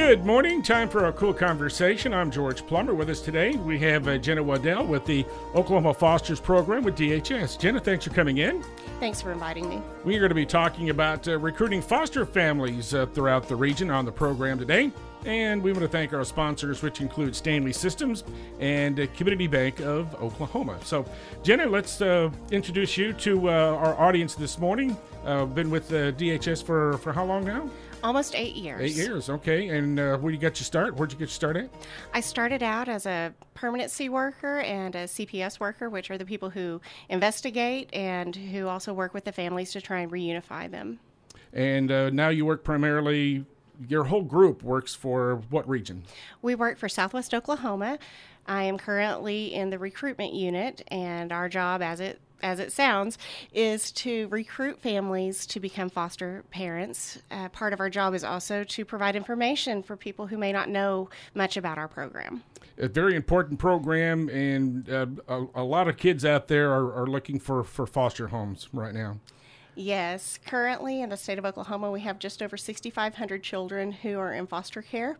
Good morning. Time for a KOOL Konversation. I'm George Plummer. With us today, we have uh, Ginna Waddell with the Oklahoma Fosters Program with DHS. Ginna, thanks for coming in. Thanks for inviting me. We are going to be talking about uh, recruiting foster families uh, throughout the region on the program today. And we want to thank our sponsors, which include Stanley Systems and uh, Community Bank of Oklahoma. So, Ginna, let's uh, introduce you to uh, our audience this morning. Uh, been with DHS for, for how long now? Almost eight years. Eight years, okay. And uh, where you got your start? Where'd you get your start at? I started out as a permanency worker and a CPS worker, which are the people who investigate and who also work with the families to try and reunify them. And uh, now you work primarily your whole group works for what region? We work for Southwest Oklahoma. I am currently in the recruitment unit, and our job, as it as it sounds, is to recruit families to become foster parents. Uh, part of our job is also to provide information for people who may not know much about our program. A very important program, and uh, a, a, lot of kids out there are, are looking for, for foster homes right now. Yes, currently in the state of Oklahoma, we have just over 6,500 children who are in foster care.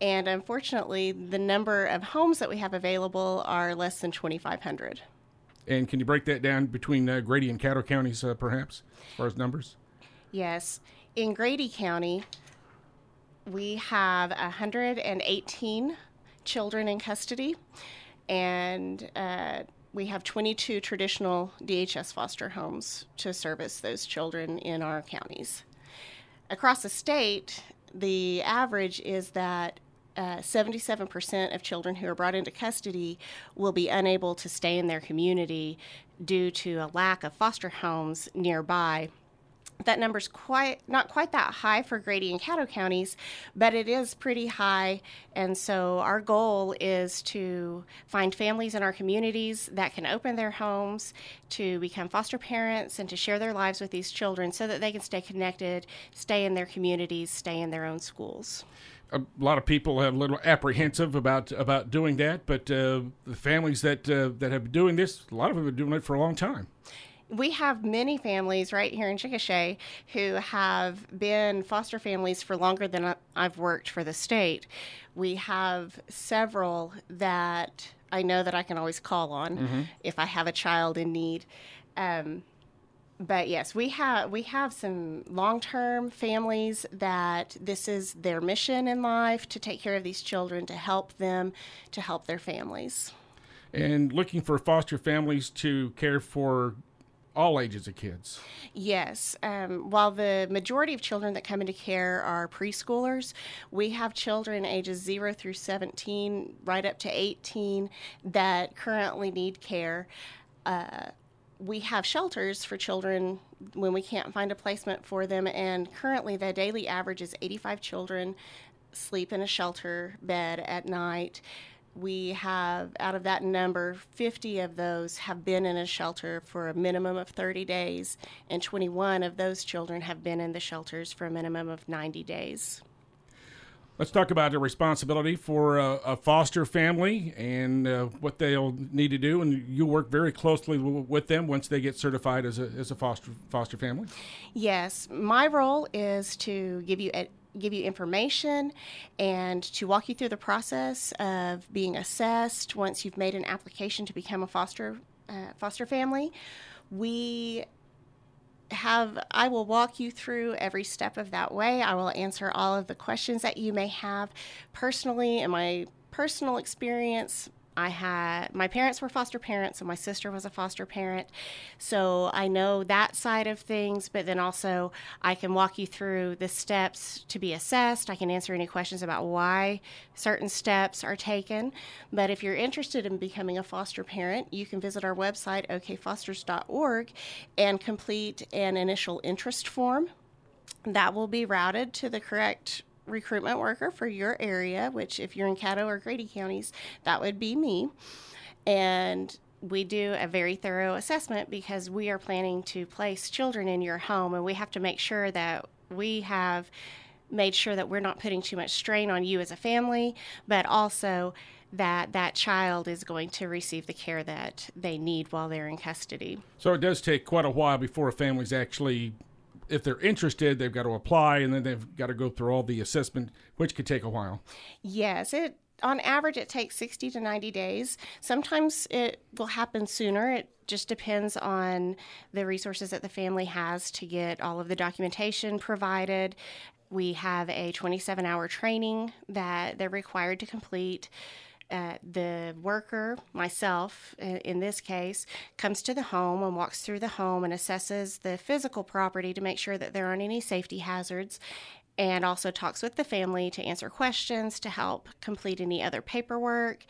And unfortunately, the number of homes that we have available are less than 2,500. And can you break that down between uh, Grady and Caddo counties, uh, perhaps, as far as numbers? Yes. In Grady County, we have 118 children in custody, and uh, we have 22 traditional DHS foster homes to service those children in our counties. Across the state, the average is that uh, 77% of children who are brought into custody will be unable to stay in their community due to a lack of foster homes nearby that number's quite not quite that high for Grady and Caddo counties, but it is pretty high. And so our goal is to find families in our communities that can open their homes to become foster parents and to share their lives with these children so that they can stay connected, stay in their communities, stay in their own schools. A lot of people are a little apprehensive about about doing that, but uh, the families that uh, that have been doing this, a lot of them have been doing it for a long time we have many families right here in Chickasha who have been foster families for longer than I've worked for the state. We have several that I know that I can always call on mm-hmm. if I have a child in need. Um, but yes, we have we have some long-term families that this is their mission in life to take care of these children, to help them, to help their families. And looking for foster families to care for all ages of kids. Yes. Um, while the majority of children that come into care are preschoolers, we have children ages 0 through 17, right up to 18, that currently need care. Uh, we have shelters for children when we can't find a placement for them, and currently the daily average is 85 children sleep in a shelter bed at night we have, out of that number, 50 of those have been in a shelter for a minimum of 30 days, and 21 of those children have been in the shelters for a minimum of 90 days. Let's talk about the responsibility for a, a foster family and uh, what they'll need to do. And you work very closely w- with them once they get certified as a, as a foster foster family. Yes, my role is to give you give you information and to walk you through the process of being assessed once you've made an application to become a foster uh, foster family. We have I will walk you through every step of that way. I will answer all of the questions that you may have personally in my personal experience I had my parents were foster parents, and my sister was a foster parent. So I know that side of things, but then also I can walk you through the steps to be assessed. I can answer any questions about why certain steps are taken. But if you're interested in becoming a foster parent, you can visit our website, okfosters.org, and complete an initial interest form. That will be routed to the correct recruitment worker for your area, which if you're in Caddo or Grady counties, that would be me. And we do a very thorough assessment because we are planning to place children in your home and we have to make sure that we have made sure that we're not putting too much strain on you as a family, but also that that child is going to receive the care that they need while they're in custody. So it does take quite a while before a family's actually if they're interested, they've got to apply, and then they've got to go through all the assessment, which could take a while. Yes, it on average it takes 60 to 90 days. Sometimes it will happen sooner. It just depends on the resources that the family has to get all of the documentation provided. We have a 27 hour training that they're required to complete. The worker, myself in this case, comes to the home and walks through the home and assesses the physical property to make sure that there aren't any safety hazards and also talks with the family to answer questions, to help complete any other paperwork.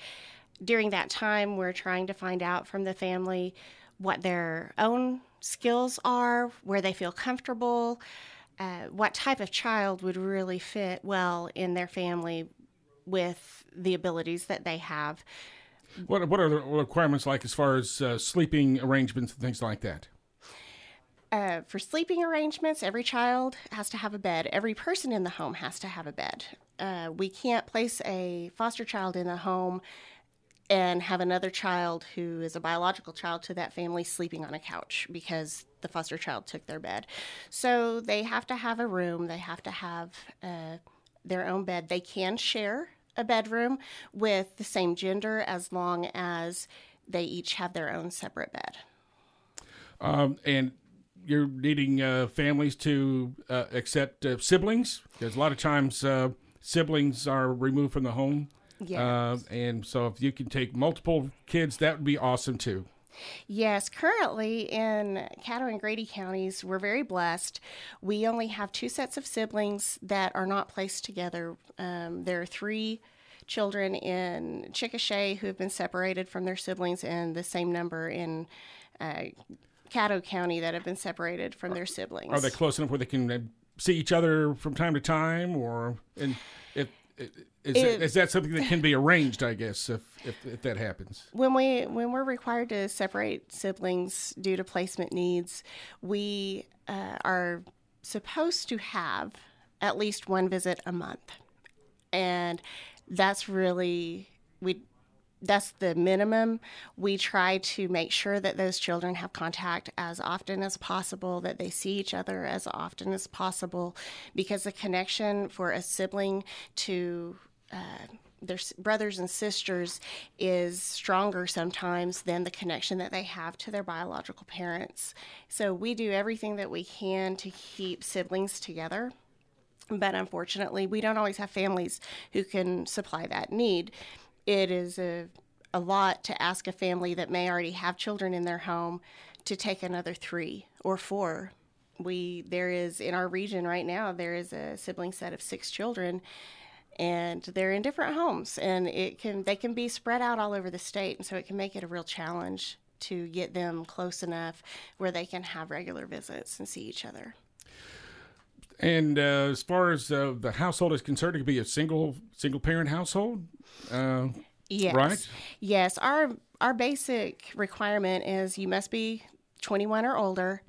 During that time, we're trying to find out from the family what their own skills are, where they feel comfortable, uh, what type of child would really fit well in their family with the abilities that they have. What, what are the requirements like as far as uh, sleeping arrangements and things like that? Uh, for sleeping arrangements, every child has to have a bed. Every person in the home has to have a bed. Uh, we can't place a foster child in the home and have another child who is a biological child to that family sleeping on a couch because the foster child took their bed. So they have to have a room, they have to have uh, their own bed. They can share a bedroom with the same gender as long as they each have their own separate bed. Um, and you're needing uh, families to uh, accept uh, siblings because a lot of times uh, siblings are removed from the home. Yes. Uh, and so if you can take multiple kids, that would be awesome too. Yes, currently in Caddo and Grady counties, we're very blessed. We only have two sets of siblings that are not placed together. Um, there are three children in Chickasha who have been separated from their siblings, and the same number in uh, Caddo County that have been separated from their siblings. Are they close enough where they can uh, see each other from time to time, or and if is, it, is that something that can be arranged? I guess if, if, if that happens. When we when we're required to separate siblings due to placement needs, we uh, are supposed to have at least one visit a month, and that's really we that's the minimum. We try to make sure that those children have contact as often as possible, that they see each other as often as possible, because the connection for a sibling to uh, their brothers and sisters is stronger sometimes than the connection that they have to their biological parents. So we do everything that we can to keep siblings together. But unfortunately, we don't always have families who can supply that need it is a, a lot to ask a family that may already have children in their home to take another three or four. We there is in our region right now there is a sibling set of six children and they're in different homes and it can they can be spread out all over the state and so it can make it a real challenge to get them close enough where they can have regular visits and see each other. And uh, as far as uh, the household is concerned, it could be a single single parent household. Uh, yes. Right. Yes. Our our basic requirement is you must be 21 or older.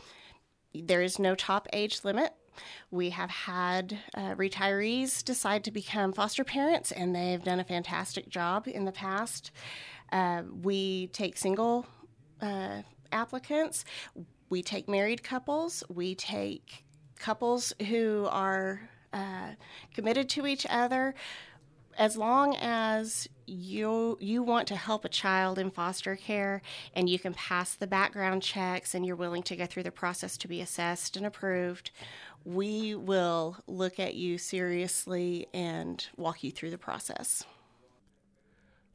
There is no top age limit. We have had uh, retirees decide to become foster parents, and they've done a fantastic job in the past. Uh, we take single uh, applicants. We take married couples. We take couples who are uh, committed to each other as long as you you want to help a child in foster care and you can pass the background checks and you're willing to go through the process to be assessed and approved we will look at you seriously and walk you through the process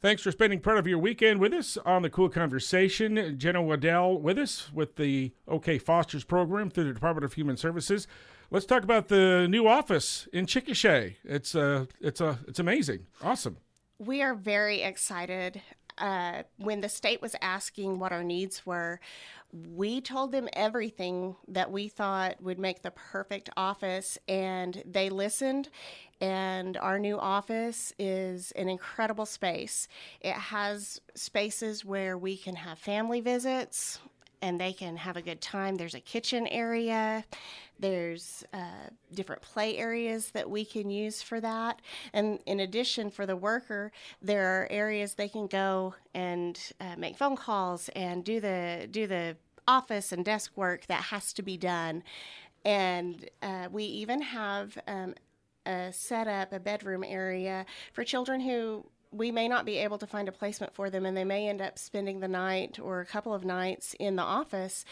Thanks for spending part of your weekend with us on the KOOL Konversation. Ginna Waddell with us with the OK Fosters program through the Department of Human Services. Let's talk about the new office in Chickasha. It's uh, it's uh, it's amazing, awesome. We are very excited. Uh, when the state was asking what our needs were, we told them everything that we thought would make the perfect office, and they listened. And our new office is an incredible space. It has spaces where we can have family visits and they can have a good time. There's a kitchen area. There's uh, different play areas that we can use for that. And in addition, for the worker, there are areas they can go and uh, make phone calls and do the do the office and desk work that has to be done And uh, we even have um, a set up a bedroom area for children who we may not be able to find a placement for them and they may end up spending the night or a couple of nights in the office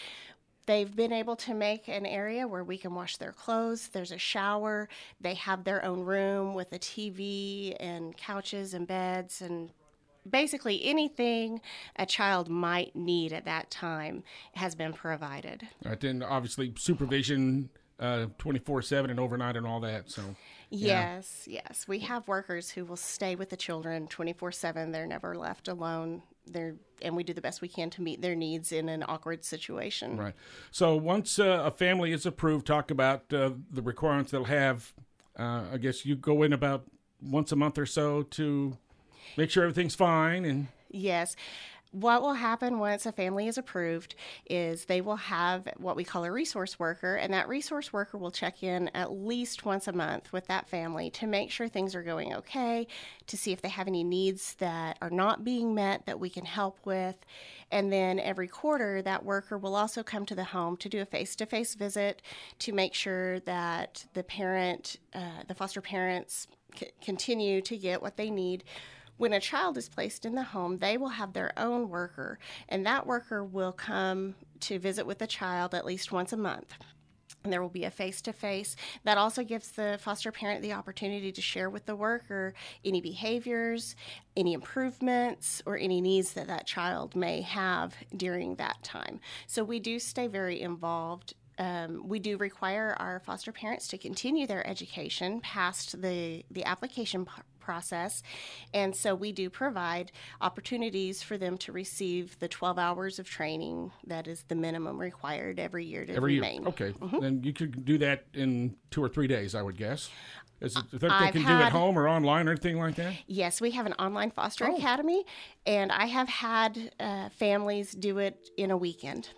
they've been able to make an area where we can wash their clothes. There's a shower. They have their own room with a TV and couches and beds and basically anything a child might need at that time has been provided. Right, then obviously supervision uh, 24 7 and overnight and all that. So, yeah. yes, yes. We have workers who will stay with the children 24 7. They're never left alone. They're, and we do the best we can to meet their needs in an awkward situation. Right. So, once uh, a family is approved, talk about uh, the requirements they'll have. Uh, I guess you go in about once a month or so to make sure everything's fine and yes what will happen once a family is approved is they will have what we call a resource worker, and that resource worker will check in at least once a month with that family to make sure things are going okay, to see if they have any needs that are not being met that we can help with. And then every quarter, that worker will also come to the home to do a face to face visit to make sure that the parent, uh, the foster parents, c- continue to get what they need when a child is placed in the home, they will have their own worker, and that worker will come to visit with the child at least once a month. And there will be a face to face. That also gives the foster parent the opportunity to share with the worker any behaviors, any improvements, or any needs that that child may have during that time. So we do stay very involved um, we do require our foster parents to continue their education past the, the application p- process. And so we do provide opportunities for them to receive the 12 hours of training that is the minimum required every year to every remain. year. Okay. Mm-hmm. Then you could do that in two or three days, I would guess. Is it I've they can had, do at home or online or anything like that? Yes, we have an online foster oh. academy, and I have had uh, families do it in a weekend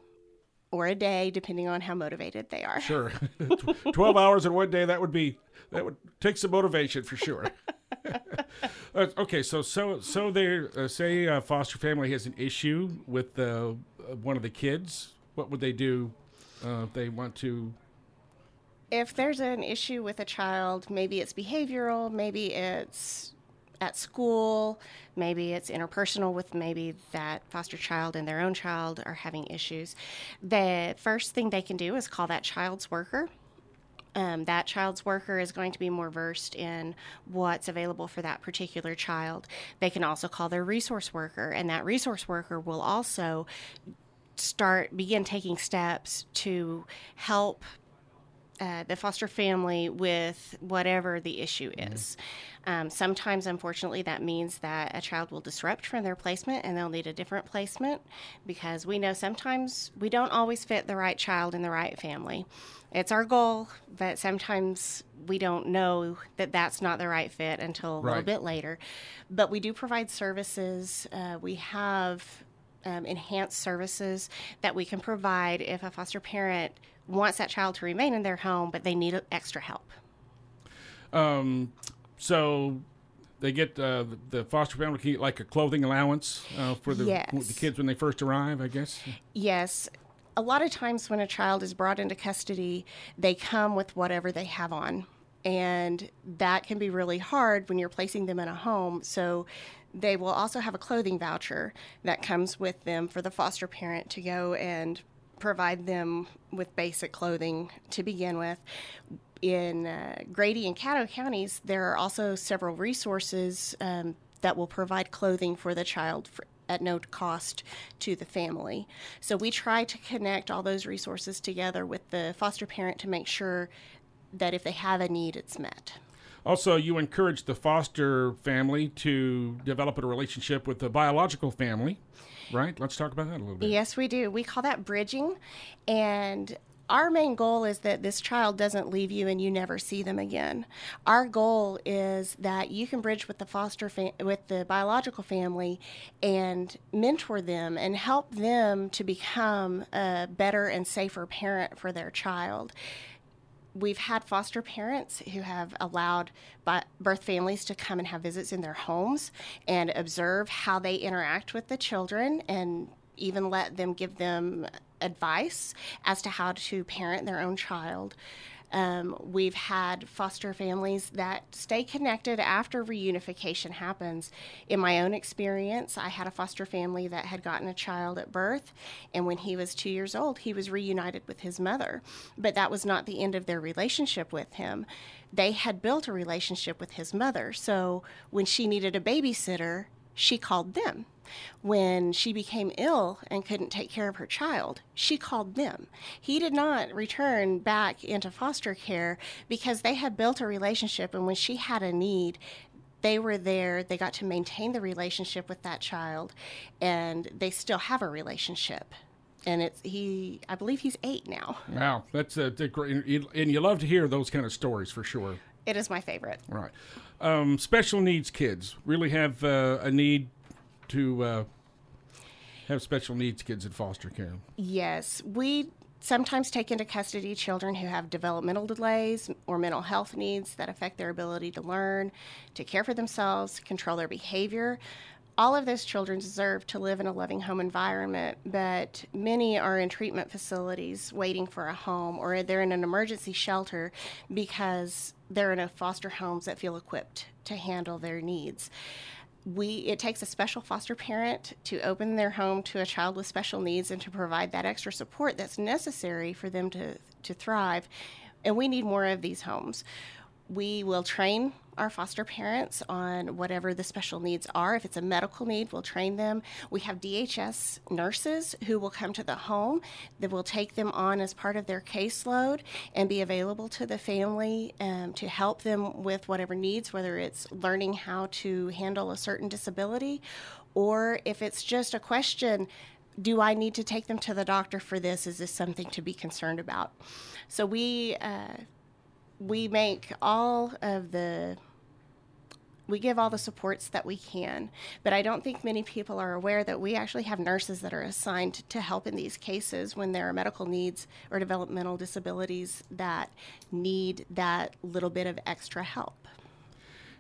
or a day, depending on how motivated they are. Sure, twelve hours in one day that would be that would take some motivation for sure. uh, okay, so so so they uh, say a foster family has an issue with uh, one of the kids. What would they do uh, if they want to? If there's an issue with a child, maybe it's behavioral, maybe it's at school, maybe it's interpersonal with maybe that foster child and their own child are having issues. The first thing they can do is call that child's worker. Um, that child's worker is going to be more versed in what's available for that particular child. They can also call their resource worker, and that resource worker will also start begin taking steps to help uh, the foster family with whatever the issue mm-hmm. is. Um, sometimes, unfortunately, that means that a child will disrupt from their placement and they'll need a different placement because we know sometimes we don't always fit the right child in the right family. It's our goal, but sometimes we don't know that that's not the right fit until a right. little bit later. But we do provide services. Uh, we have um, enhanced services that we can provide if a foster parent wants that child to remain in their home, but they need extra help. Um, so they get uh, the foster family get like a clothing allowance uh, for the, yes. the kids when they first arrive, I guess. Yes. A lot of times when a child is brought into custody, they come with whatever they have on. And that can be really hard when you're placing them in a home. So they will also have a clothing voucher that comes with them for the foster parent to go and provide them with basic clothing to begin with. In uh, Grady and Caddo counties, there are also several resources um, that will provide clothing for the child for, at no cost to the family. So we try to connect all those resources together with the foster parent to make sure that if they have a need, it's met. Also, you encourage the foster family to develop a relationship with the biological family right? Let's talk about that a little bit. Yes, we do. We call that bridging. And our main goal is that this child doesn't leave you and you never see them again. Our goal is that you can bridge with the foster fam- with the biological family and mentor them and help them to become a better and safer parent for their child we've had foster parents who have allowed birth families to come and have visits in their homes and observe how they interact with the children and even let them give them advice as to how to parent their own child. Um, we've had foster families that stay connected after reunification happens. In my own experience, I had a foster family that had gotten a child at birth, and when he was two years old, he was reunited with his mother. But that was not the end of their relationship with him. They had built a relationship with his mother, so when she needed a babysitter, she called them. When she became ill and couldn't take care of her child, she called them. He did not return back into foster care because they had built a relationship, and when she had a need, they were there. They got to maintain the relationship with that child, and they still have a relationship. And it's he. I believe he's eight now. Wow, that's a, a great, and you love to hear those kind of stories for sure. It is my favorite. Right. Um, special needs kids really have uh, a need to uh, have special needs kids in foster care. Yes, we sometimes take into custody children who have developmental delays or mental health needs that affect their ability to learn, to care for themselves, control their behavior. All of those children deserve to live in a loving home environment, but many are in treatment facilities waiting for a home or they're in an emergency shelter because there are no foster homes that feel equipped to handle their needs we it takes a special foster parent to open their home to a child with special needs and to provide that extra support that's necessary for them to to thrive. And we need more of these homes we will train our foster parents on whatever the special needs are. If it's a medical need, we'll train them. We have DHS nurses who will come to the home that will take them on as part of their caseload and be available to the family um, to help them with whatever needs, whether it's learning how to handle a certain disability or if it's just a question do I need to take them to the doctor for this? Is this something to be concerned about? So we uh, we make all of the we give all the supports that we can, but I don't think many people are aware that we actually have nurses that are assigned to help in these cases when there are medical needs or developmental disabilities that need that little bit of extra help.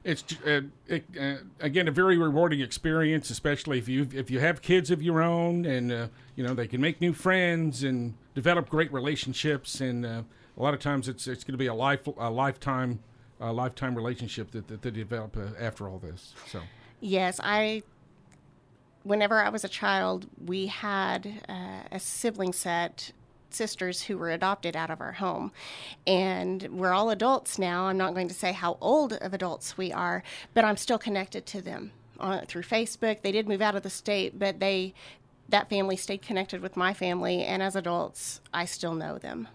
It's uh, it, uh, again a very rewarding experience, especially if you if you have kids of your own, and uh, you know they can make new friends and develop great relationships and uh, a lot of times it's it's going to be a life a lifetime a lifetime relationship that, that they develop uh, after all this. So yes, I. Whenever I was a child, we had uh, a sibling set sisters who were adopted out of our home. And we're all adults now. I'm not going to say how old of adults we are, but I'm still connected to them uh, through Facebook. They did move out of the state, but they that family stayed connected with my family, and as adults, I still know them.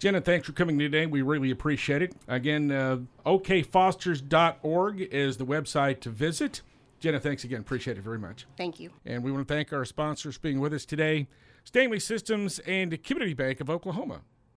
Ginna, thanks for coming today. We really appreciate it. Again, uh, okfosters.org is the website to visit. Ginna, thanks again. Appreciate it very much. Thank you. And we want to thank our sponsors for being with us today Stanley Systems and Community Bank of Oklahoma.